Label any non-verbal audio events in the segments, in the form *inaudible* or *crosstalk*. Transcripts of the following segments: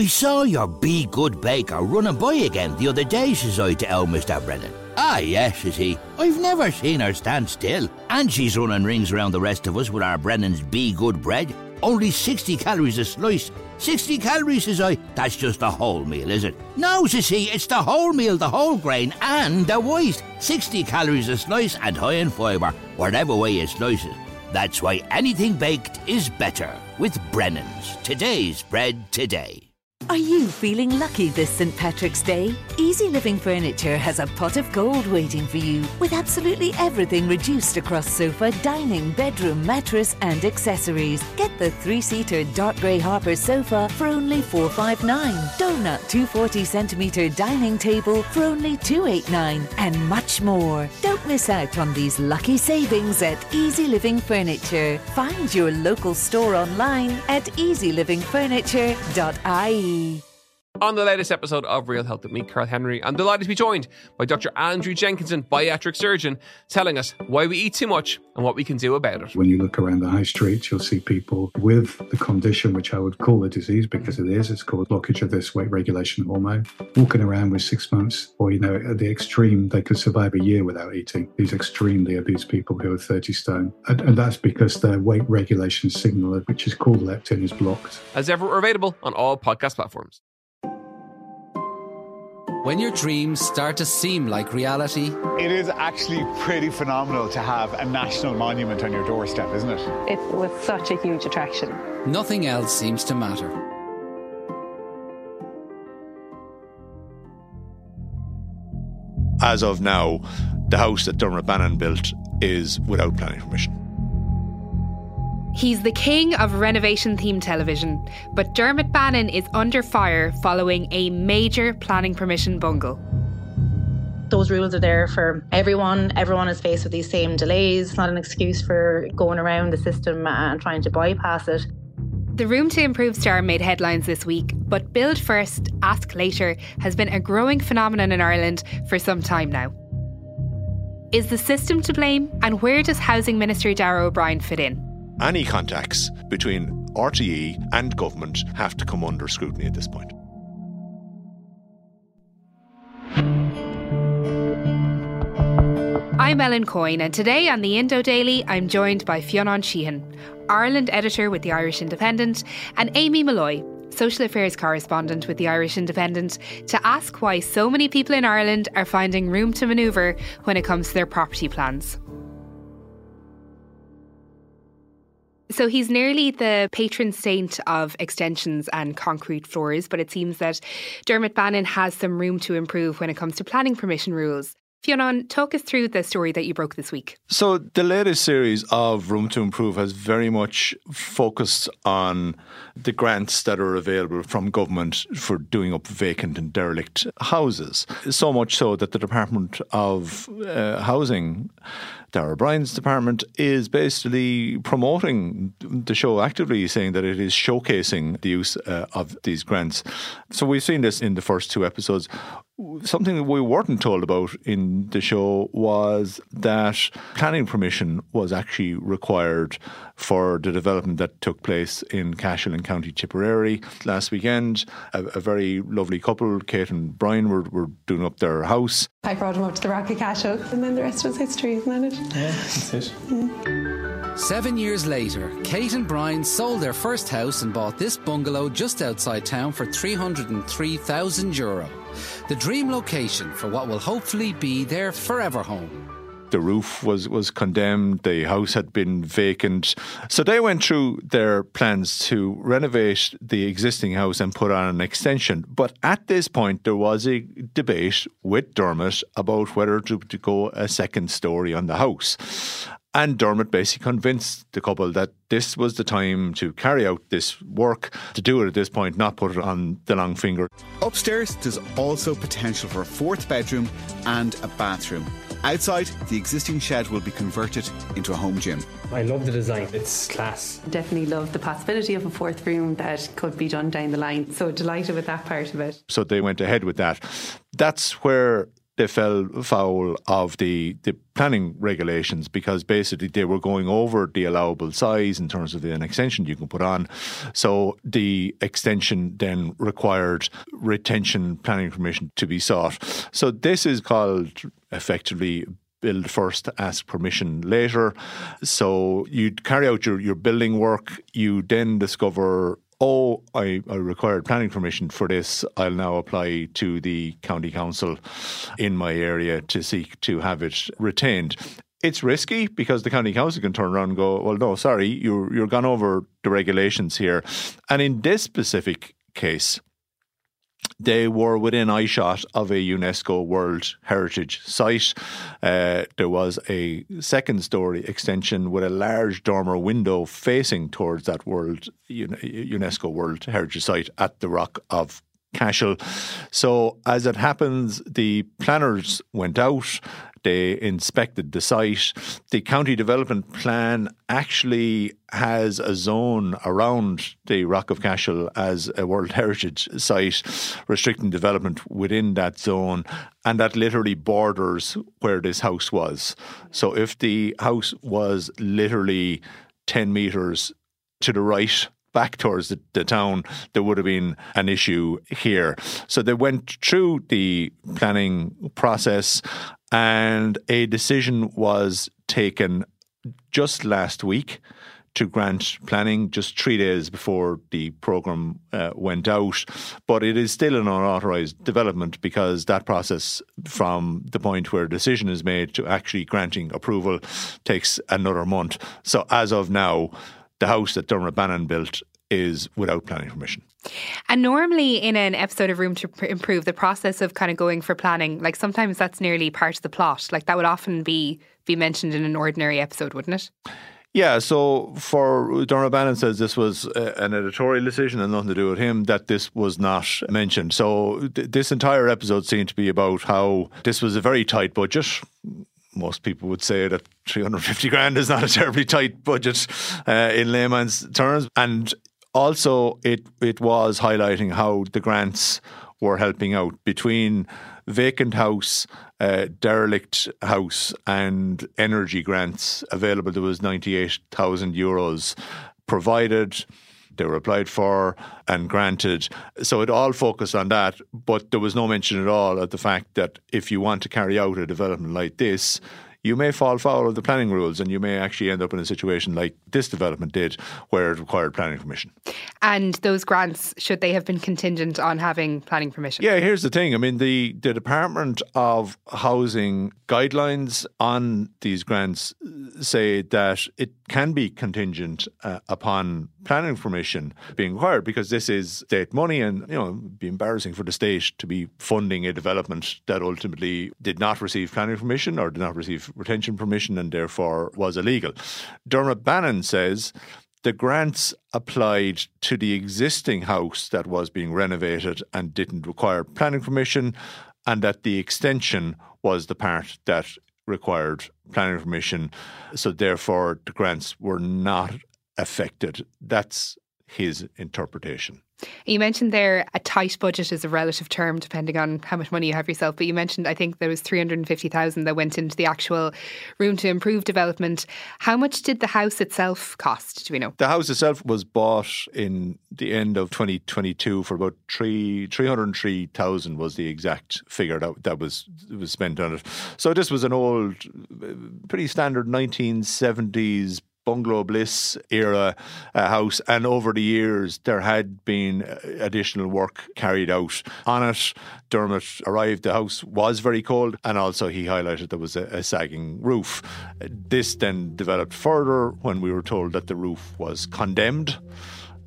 I saw your Be Good Baker running by again the other day, says I to old Mr. Brennan. Ah, yes, says he. I've never seen her stand still. And she's running rings around the rest of us with our Brennan's Be Good bread. Only 60 calories a slice. 60 calories, says I. That's just a whole meal, is it? No, says he, it's the whole meal, the whole grain, and the waste. 60 calories a slice and high in fibre, whatever way you slice it. That's why anything baked is better with Brennan's. Today's bread today. Are you feeling lucky this St. Patrick's Day? Easy Living Furniture has a pot of gold waiting for you with absolutely everything reduced across sofa, dining, bedroom, mattress, and accessories. Get the three seater dark grey Harper sofa for only 459, donut 240 centimetre dining table for only 289, and much more. Don't miss out on these lucky savings at Easy Living Furniture. Find your local store online at easylivingfurniture.ie me. On the latest episode of Real Health with me, Karl Henry, I'm delighted to be joined by Dr. Andrew Jenkinson, bariatric surgeon, telling us why we eat too much and what we can do about it. When you look around the high streets, you'll see people with the condition, which I would call a disease because it is, it's called blockage of this weight regulation hormone, walking around with six months, or, you know, at the extreme, they could survive a year without eating. These extremely obese people who are 30 stone. And, and that's because their weight regulation signal, which is called leptin, is blocked. As ever, available on all podcast platforms. When your dreams start to seem like reality, It is actually pretty phenomenal to have a national monument on your doorstep, isn't it? It was such a huge attraction. nothing else seems to matter. As of now, the house that Dermot Bannon built is without planning permission. He's the king of renovation themed television, but Dermot Bannon is under fire following a major planning permission bungle. Those rules are there for everyone. Everyone is faced with these same delays. It's not an excuse for going around the system and trying to bypass it. The Room to Improve star made headlines this week, but Build First, Ask Later has been a growing phenomenon in Ireland for some time now. Is the system to blame, and where does Housing Minister Darragh O'Brien fit in? Any contacts between RTE and government have to come under scrutiny at this point. I'm Ellen Coyne, and today on the Indo Daily, I'm joined by Fionn Sheahan, Ireland editor with the Irish Independent, and Amy Molloy, social affairs correspondent with the Irish Independent, to ask why so many people in Ireland are finding room to manoeuvre when it comes to their property plans. So he's nearly the patron saint of extensions and concrete floors, but it seems that Dermot Bannon has some room to improve when it comes to planning permission rules. Fionn, talk us through the story that you broke this week. So, the latest series of Room to Improve has very much focused on the grants that are available from government for doing up vacant and derelict houses. So much so that the Department of uh, Housing, Darragh O'Brien's department, is basically promoting the show actively, saying that it is showcasing the use uh, of these grants. So, we've seen this in the first two episodes something that we weren't told about in the show was that planning permission was actually required for the development that took place in Cashel in County Tipperary last weekend. A, a very lovely couple, Kate and Brian, were, were doing up their house. I brought them up to the Rock of Cashel, and then the rest was history, isn't it? Yeah, that's it. Mm. Seven years later, Kate and Brian sold their first house and bought this bungalow just outside town for €303,000. The dream location for what will hopefully be their forever home. The roof was, was condemned, the house had been vacant. So they went through their plans to renovate the existing house and put on an extension. But at this point, there was a debate with Dermot about whether to, to go a second story on the house. And Dermot basically convinced the couple that this was the time to carry out this work, to do it at this point, not put it on the long finger. Upstairs, there's also potential for a fourth bedroom and a bathroom. Outside, the existing shed will be converted into a home gym. I love the design, it's class. Definitely love the possibility of a fourth room that could be done down the line. So delighted with that part of it. So they went ahead with that. That's where they fell foul of the, the planning regulations because basically they were going over the allowable size in terms of an extension you can put on. So the extension then required retention planning permission to be sought. So this is called effectively build first, ask permission later. So you'd carry out your, your building work, you then discover oh, I, I, required planning permission for this. I'll now apply to the county council in my area to seek to have it retained. It's risky because the county council can turn around and go, well, no, sorry, you're, you're gone over the regulations here. And in this specific case, they were within eyeshot of a UNESCO World Heritage Site. Uh, there was a second story extension with a large dormer window facing towards that World UNESCO World Heritage Site at the Rock of Cashel. So, as it happens, the planners went out. They inspected the site. The county development plan actually has a zone around the Rock of Cashel as a World Heritage site, restricting development within that zone. And that literally borders where this house was. So if the house was literally 10 metres to the right back towards the, the, town, there would have been an issue here. So they went through the planning process and a decision was taken just last week to grant planning just three days before the programme uh, went out. But it is still an unauthorised development because that process, from the point where a decision is made to actually granting approval, takes another month. So as of now, the house that Dermot Bannon built is without planning permission. And normally, in an episode of Room to Improve, the process of kind of going for planning, like sometimes that's nearly part of the plot. Like that would often be be mentioned in an ordinary episode, wouldn't it? Yeah, so for Dermot Bannon says this was uh, an editorial decision and nothing to do with him, that this was not mentioned. So th- this entire episode seemed to be about how this was a very tight budget most people would say that 350 grand is not a terribly tight budget uh, in layman's terms. And also, it it was highlighting how the grants were helping out between vacant house, uh, derelict house, and energy grants available. There was ninety eight thousand euros provided. They were applied for and granted. So it all focused on that, but there was no mention at all of the fact that if you want to carry out a development like this, you may fall foul of the planning rules and you may actually end up in a situation like this development did, where it required planning permission. And those grants, should they have been contingent on having planning permission? Yeah, here's the thing. I mean, the, the Department of Housing guidelines on these grants say that it can be contingent uh, upon planning permission being required because this is state money and you know be embarrassing for the state to be funding a development that ultimately did not receive planning permission or did not receive retention permission and therefore was illegal. Dermot Bannon says the grants applied to the existing house that was being renovated and didn't require planning permission and that the extension was the part that required planning permission so therefore the grants were not affected. That's his interpretation. You mentioned there a tight budget is a relative term depending on how much money you have yourself. But you mentioned I think there was three hundred and fifty thousand that went into the actual room to improve development. How much did the house itself cost? Do we know? The house itself was bought in the end of twenty twenty two for about three three hundred and three thousand was the exact figure that that was was spent on it. So this was an old, pretty standard nineteen seventies bungalow bliss era uh, house and over the years there had been uh, additional work carried out on it. Dermot arrived the house was very cold and also he highlighted there was a, a sagging roof. This then developed further when we were told that the roof was condemned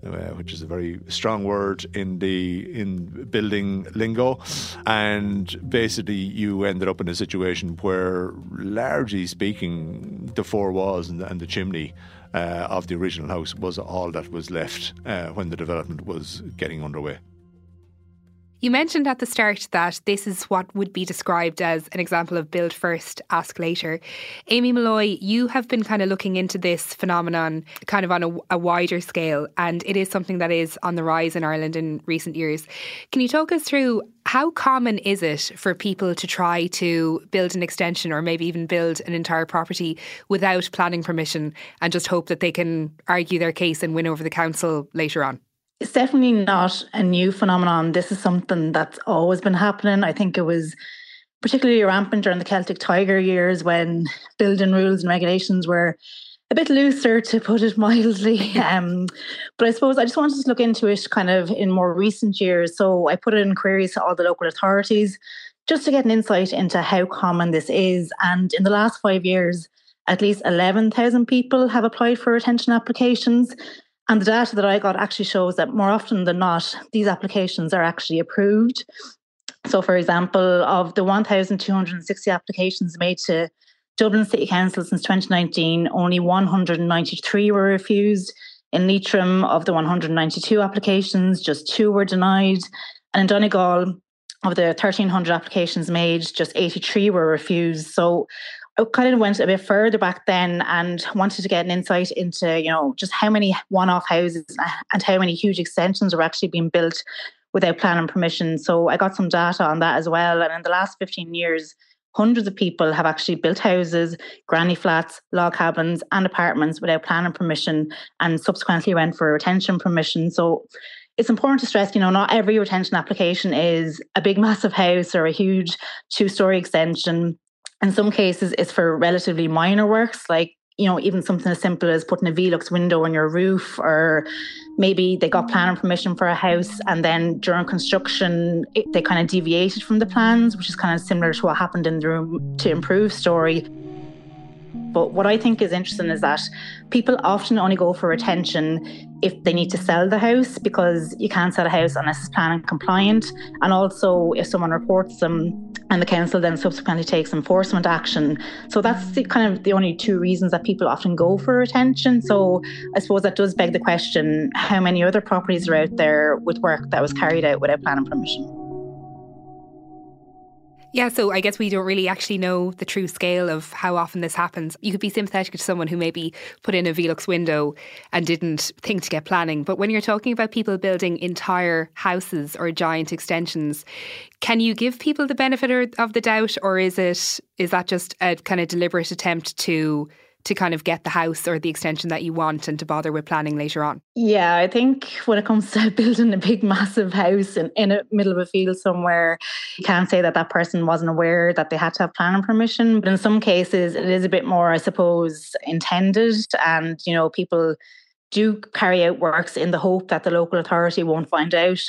uh, which is a very strong word in the in building lingo, and basically you ended up in a situation where, largely speaking, the four walls and the, and the chimney uh, of the original house was all that was left uh, when the development was getting underway. You mentioned at the start that this is what would be described as an example of build first, ask later. Amy Molloy, you have been kind of looking into this phenomenon kind of on a, a, wider scale, and it is something that is on the rise in Ireland in recent years. Can you talk us through How common is it for people to try to build an extension or maybe even build an entire property without planning permission and just hope that they can argue their case and win over the council later on? It's definitely not a new phenomenon. This is something that's always been happening. I think it was particularly rampant during the Celtic Tiger years when building rules and regulations were a bit looser, to put it *laughs* mildly. Um, but I suppose I just wanted to look into it kind of in more recent years. So I put in queries to all the local authorities just to get an insight into how common this is. And in the last five years, at least 11,000 people have applied for retention applications. And the data that I got actually shows that more often than not, these applications are actually approved. So, for example, of the 1,260 applications made to Dublin City Council since 2019, only 193 were refused. In Leitrim, of the 192 applications, just two were denied. And in Donegal, of the 1,300 applications made, just 83 were refused. So I kind of went a bit further back then and wanted to get an insight into, you know, just how many one-off houses and how many huge extensions were actually being built without planning permission. So I got some data on that as well. And in the last 15 years, hundreds of people have actually built houses, granny flats, log cabins, and apartments without planning permission and subsequently went for retention permission. So it's important to stress, you know, not every retention application is a big, *laughs* massive house or a huge two story extension. In some cases, it's for relatively minor works like you know, even something as simple as putting a Velux window on your roof, or maybe they got planning permission for a house and then during construction it, they kind of deviated from the plans, which is kind of similar to what happened in the room to improve story. But what I think is interesting is that people often only go for retention if they need to sell the house because you can't sell a house unless it's planning compliant. And also, if someone reports them and the council then subsequently takes enforcement action. So that's the, kind of the only two reasons that people often go for retention. So I suppose that does beg the question how many other properties are out there with work that was carried out without planning permission? Yeah, so I guess we don't really actually know the true scale of how often this happens. You could be sympathetic to someone who maybe put in a Velux window and didn't think to get planning. But when you're talking about people building entire houses or giant extensions, can you give people the benefit of the doubt, or is it is that just a kind of deliberate attempt to to kind of get the house or the extension that you want and to bother with planning later on? Yeah, I think when it comes *laughs* to building a big, massive house in, in the middle of a field somewhere, you can't say that that person wasn't aware that they had to have planning permission. But in some cases, it is a bit more, I suppose, intended. And, you know, people do carry out works in the hope that the local authority won't find out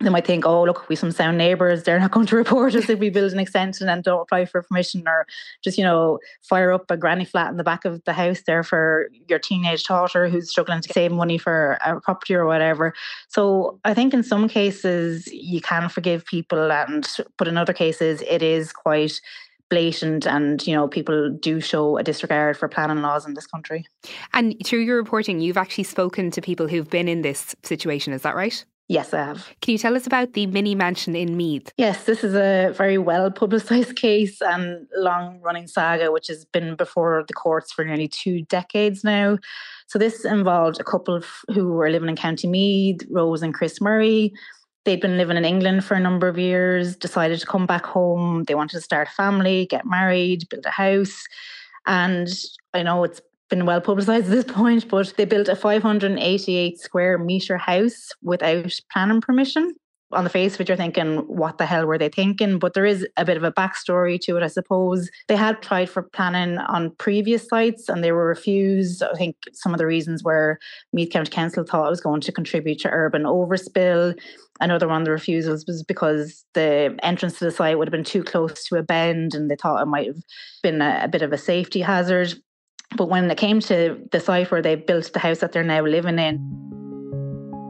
they might think, oh, look, we some sound neighbours. They're not *laughs* going to report us if we build an extension and don't apply for permission, or just, you know, fire up a granny flat in the back of the house there for your teenage daughter who's struggling to save money for a property or whatever. So I think in some cases you can forgive people, and but in other cases it is quite blatant and you know people do show a disregard for planning laws in this country and through your reporting you've actually spoken to people who've been in this situation is that right Yes, I have. Can you tell us about the mini mansion in Meath? Yes, this is a very well publicised *laughs* case and long running saga, which has been before the courts for nearly two decades now. So, this involved a couple who were living in County Meath, Rose and Chris Murray. They'd been living in England for a number of years, decided to come back home. They wanted to start a family, get married, build a house. And I know it's been well publicised at this point, but they built a 588 square metre house without planning permission. On the face of it, you're thinking, what the hell were they thinking? But there is a bit of a backstory to it, I suppose. They had tried for planning on previous sites and they were refused. I think some of the reasons were Meath County Council thought it was going to contribute to urban overspill. Another one of the refusals was because the entrance to the site would have been too close to a bend and they thought it might have been a, a bit of a safety hazard. But when it came to the site where they built the house that they're now living in,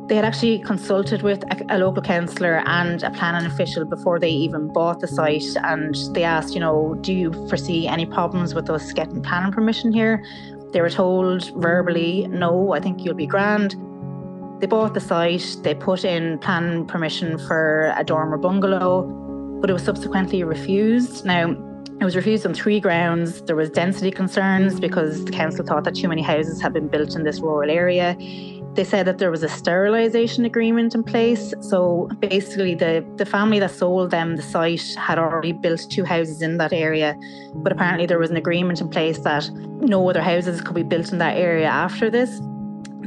they had actually consulted with a, a, local councillor and a planning official before they even bought the site. And they asked, you know, do you foresee any problems with us getting planning permission here? They were told verbally, no, I think you'll be grand. They bought the site, they put in planning permission for a dormer bungalow, but it was subsequently refused. Now, it was refused on three grounds. There was density concerns because the council thought that too many houses had been built in this rural area. they said that there was a sterilisation agreement in place. So basically, the, the family that sold them the site had already built two houses in that area. But apparently, there was an agreement in place that no other houses could be built in that area after this.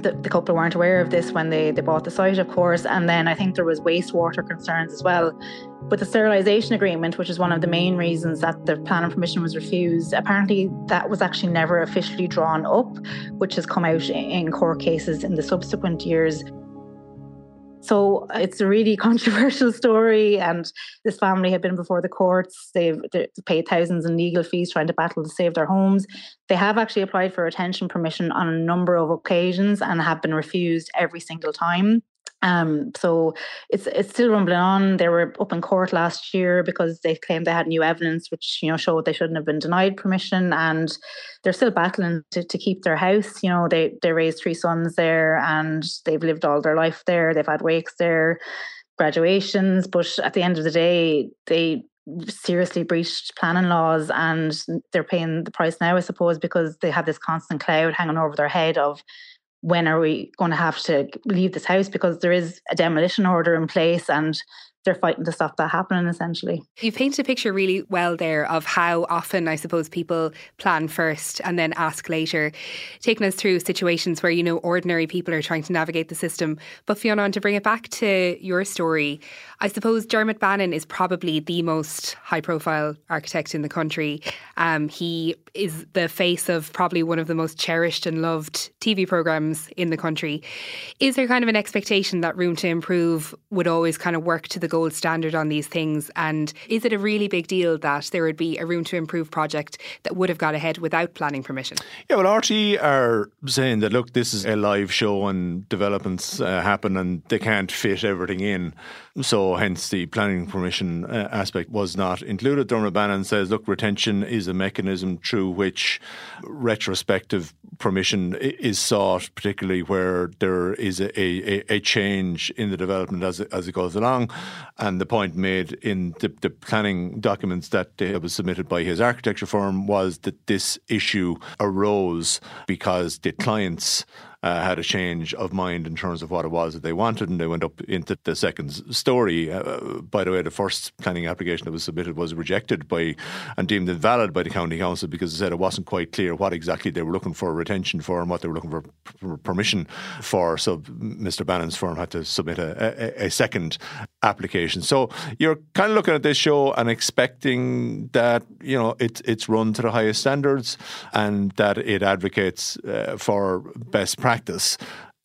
The, the couple weren't aware of this when they, they bought the site, of course. And then I think there was wastewater concerns as well. But the sterilisation agreement, which is one of the main reasons that the planning permission was refused, apparently that was actually never officially drawn up, which has come out in court cases in the subsequent years. So uh, it's a really *laughs* controversial story, and this family have been before the courts. They've, they've, paid thousands in legal fees trying to battle to save their homes. They have actually applied for retention permission on a number of occasions and have been refused every single time. Um, so it's it's still rumbling on. They were up in court last year because they claimed they had new evidence, which you know showed they shouldn't have been denied permission, and they're still battling to, to keep their house. You know, they they raised three sons there, and they've lived all their life there. They've had wakes there, graduations, but at the end of the day, they seriously breached planning laws and they're paying the price now, I suppose, because they have this constant cloud hanging over their head of when are we going to have to leave this house? Because there is a demolition order in place and they're fighting to stop that happening essentially. You've painted a picture really well there of how often I suppose people plan first and then ask later, taking us through situations where, you know, ordinary people are trying to navigate the system. But Fiona, to bring it back to your story, I suppose Dermot Bannon is probably the most high profile architect in the country. Um, he is the face of probably one of the most cherished and loved TV programmes in the country. Is there kind of an expectation that Room to Improve would always kind of work to the gold standard on these things? And is it a really big deal that there would be a Room to Improve project that would have got ahead without planning permission? Yeah, well, RTÉ are saying that, look, this is a live show and developments uh, happen and they can't fit everything in. So, hence, the planning permission uh, aspect was not included. Dermot Bannon says, look, retention is a mechanism through which retrospective permission is sought, particularly where there is a, a, a change in the development as it, as it goes along. And the point made in the, the planning documents that uh, was submitted by his architecture firm was that this issue arose because the clients uh, had a change of mind in terms of what it was that they wanted, and they went up into the second story. Uh, by the way, the first planning application that was submitted was rejected by and deemed invalid by the county council because it said it wasn't quite clear what exactly they were looking for retention for and what they were looking for p- permission for. So Mr. Bannon's firm had to submit a, a, a second application. So you're kind of looking at this show and expecting that you know it's it's run to the highest standards and that it advocates uh, for best practice practice.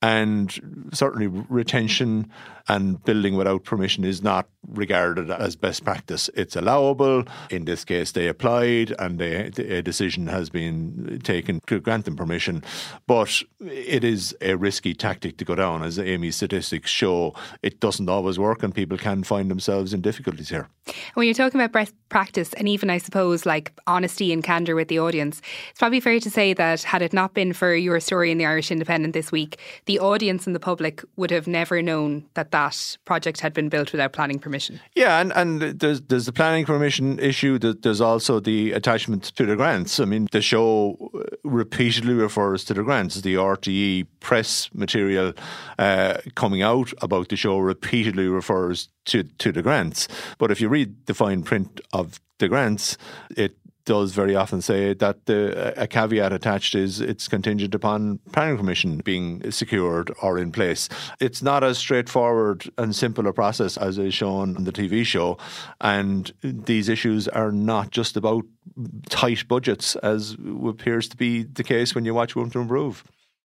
And certainly, retention and building without permission is not regarded as best practice. It's allowable. In this case, they applied and they, a decision has been taken to grant them permission. But it is a risky tactic to go down. As Amy's statistics show, it doesn't always work and people can find themselves in difficulties here. When you're talking about best practice and even, I suppose, like honesty and candour with the audience, it's probably fair to say that had it not been for your story in the Irish Independent this week, the audience and the public would have never known that that project had been built without planning permission. Yeah, and, and there's, there's the planning permission issue. There's also the attachment to the grants. I mean, the show repeatedly refers to the grants. The RTÉ press material uh, coming out about the show repeatedly refers to, to the grants. But if you read the fine print of the grants, it does very often say that the, a caveat attached is it's contingent upon planning permission being secured or in place. It's not as straightforward and simple a process as is shown on the TV show, and these issues are not just about tight budgets, as appears to be the case when you watch Room to Improve.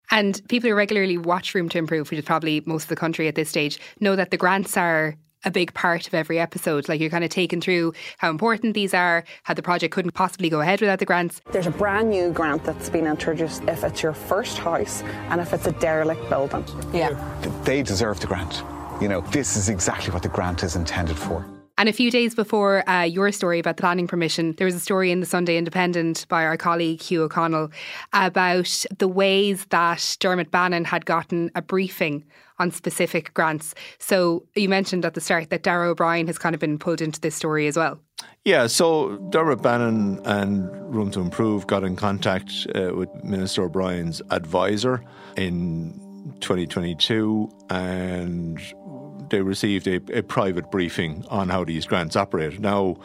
And people who regularly watch Room to Improve, which is probably most of the country at this stage, know that the grants are a big part of every episode. Like you're kind of taken through how important these are, how the project couldn't possibly go ahead without the grants. There's a brand new grant that's been introduced if it's your first house and if it's a derelict building. Yeah. They deserve the grant. You know, this is exactly what the grant is intended for. And a few days before uh, your story about the planning permission, there was a story in the Sunday Independent by our colleague Hugh O'Connell about the ways that Dermot Bannon had gotten a briefing on specific grants. So you mentioned at the start that Darragh O'Brien has kind of been pulled into this story as well. Yeah, so Dermot Bannon and Room to Improve got in contact uh, with Minister O'Brien's advisor in 2022 and they received a, a private briefing on how these grants operate. Now,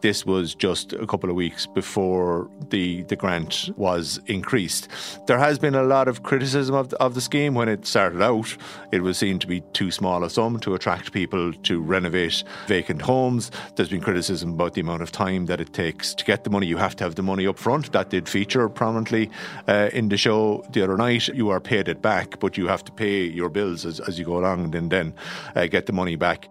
this was just a couple of weeks before the, the grant was increased. There has been a lot of criticism of the, of the scheme. When it started out, it was seen to be too small a sum to attract people to renovate vacant homes. There's been criticism about the amount of time that it takes to get the money. You have to have the money up front. That did feature prominently uh, in the show the other night. You are paid it back, but you have to pay your bills as, as you go along and then uh, get the money back.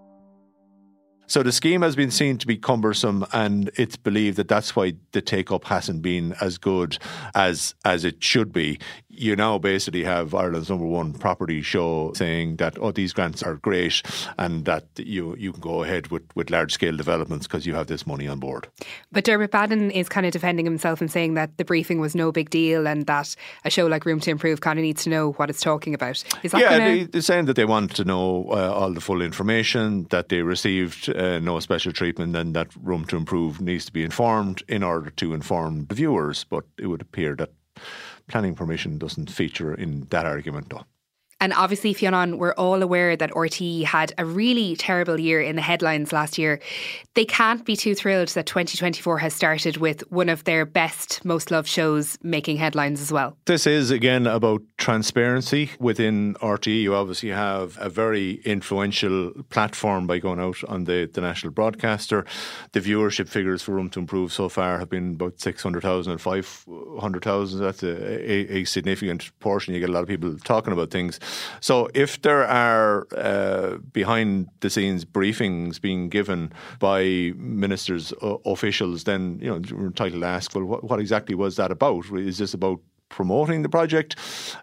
So the scheme has been seen to be cumbersome, and it's believed that that's why the take up hasn't been as good as as it should be you now basically have Ireland's number one property show saying that oh these grants are great and that you you can go ahead with, with large scale developments because you have this money on board. But Dermot Bannon is kind of defending himself and saying that the briefing was no big deal and that a show like Room to Improve kind of needs to know what it's talking about. Is that yeah, gonna... they, are saying that they want to know uh, all the full information, that they received uh, no special treatment, then that Room to Improve needs to be informed in order to inform the viewers. But it would appear that planning permission doesn't feature in that argument, though. And obviously, Fionn, we're all aware that RTE had a really terrible year in the headlines last year. They can't be too thrilled that 2024 has started with one of their best, most loved shows making headlines as well. This is, again, about transparency within RTE. You obviously have a very influential platform by going out on the, the national broadcaster. The viewership figures for Room to Improve so far have been about 600,000 and 500,000. That's a, a, a significant portion. You get a lot of people talking about things. So if there are uh, behind the scenes briefings being given by ministers, uh, officials, then you know we're entitled to ask, well, what, what exactly was that about? Is this about promoting the project,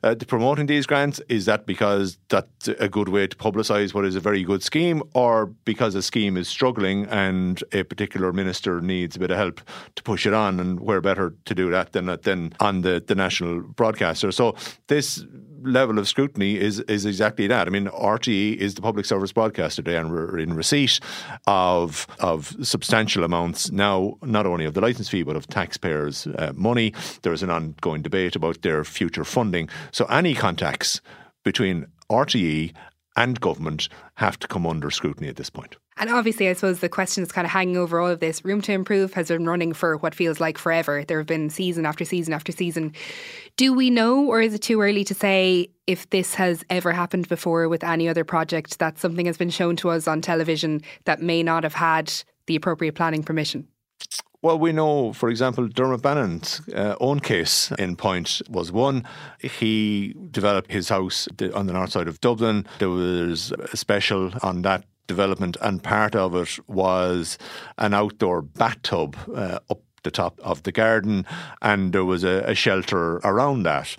uh, promoting these grants? Is that because that's a good way to publicise what is a very good scheme, or because a scheme is struggling and a particular minister needs a bit of help to push it on? And where better to do that than than on the, the national broadcaster? So this level of scrutiny is is exactly that. I mean, RTE is the public service broadcaster today, and we're in receipt of of substantial amounts now, not only of the license fee but of taxpayers' uh, money. There is an ongoing debate about their future funding. So any contacts between RTE and government have to come under scrutiny at this point. And obviously, I suppose the question is kind of hanging over all of this. Room to Improve has been running for what feels like forever. There have been season after season after season. Do we know, or is it too early to say if this has ever happened before with any other project that something has been shown to us on television that may not have had the appropriate planning permission? Well, we know, for example, Dermot Bannon's uh, own case in point was one. He developed his house on the north side of Dublin. There was a special on that development, and part of it was an outdoor bathtub uh, up the top of the garden, and there was a, a shelter around that.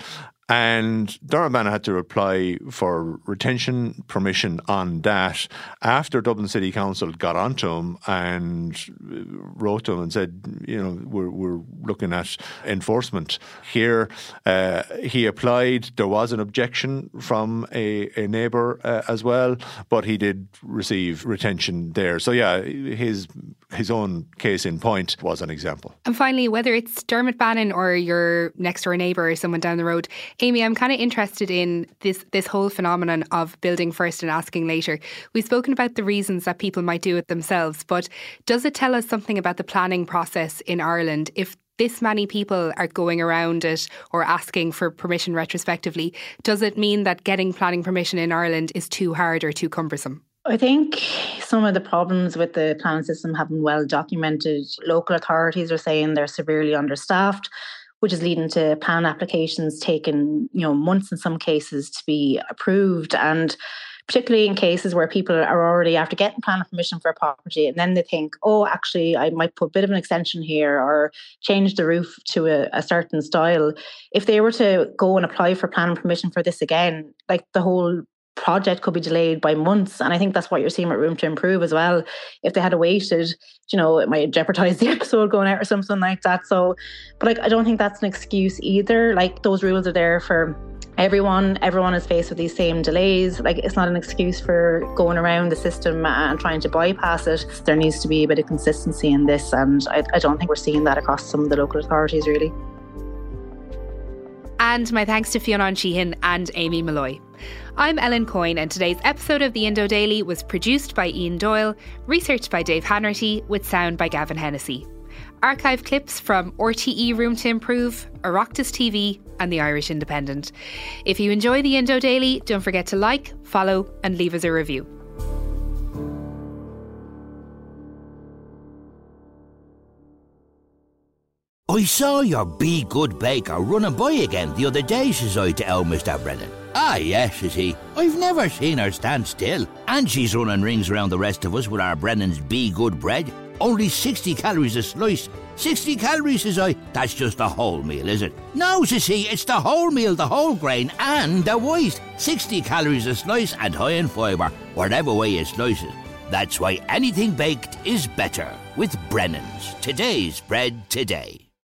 And Dermot had to apply for retention permission on that after Dublin City Council got onto him and wrote to him and said, you know, we're, we're looking at enforcement here. Uh, he applied. There was an objection from a, a neighbour uh, as well, but he did receive retention there. So, yeah, his his own case in point was an example. And finally, whether it's Dermot Bannon or your next door neighbour or someone down the road, Amy, I'm kind of interested in this this whole phenomenon of building first and asking later. We've spoken about the reasons that people might do it themselves, but does it tell us something about the planning process in Ireland if this many people are going around it or asking for permission retrospectively, does it mean that getting planning permission in Ireland is too hard or too cumbersome? I think some of the problems with the planning system have been well documented. Local authorities are saying they're severely understaffed, which is leading to plan applications taking, you know, months in some cases to be approved. And particularly in cases where people are already after getting planning permission for a property and then they think, oh, actually, I might put a bit of an extension here or change the roof to a, a certain style. If they were to go and apply for planning permission for this again, like the whole project could be delayed by months. And I think that's what you're seeing at Room to Improve as well. If they had waited, you know, it might jeopardize *laughs* the episode going out or something like that. So, but like, I don't think that's an excuse either. Like, those rules are there for everyone. Everyone is faced with these same delays. Like, it's not an excuse for going around the system and trying to bypass it. There needs to be a bit of consistency in this. And I, I don't think we're seeing that across some of the local authorities, really. And my thanks to Fionn Sheahan and Amy Molloy. I'm Ellen Coyne, and today's episode of the Indo Daily was produced by Ian Doyle, researched by Dave Hanratty, with sound by Gavin Hennessy. Archive clips from RTE Room to Improve, Oireachtas TV, and the Irish Independent. If you enjoy the Indo Daily, don't forget to like, follow, and leave us a review. I saw your Be Good Baker running by again the other day, says I to old Mr. Brennan. Ah, yes, says he. I've never seen her stand still. And she's running rings around the rest of us with our Brennan's Be Good bread. Only 60 calories a slice. 60 calories, says I. That's just the whole meal, is it? No, says he, it's the whole meal, the whole grain, and the waste. 60 calories a slice and high in fibre, whatever way you slice it. That's why anything baked is better with Brennan's. Today's bread today.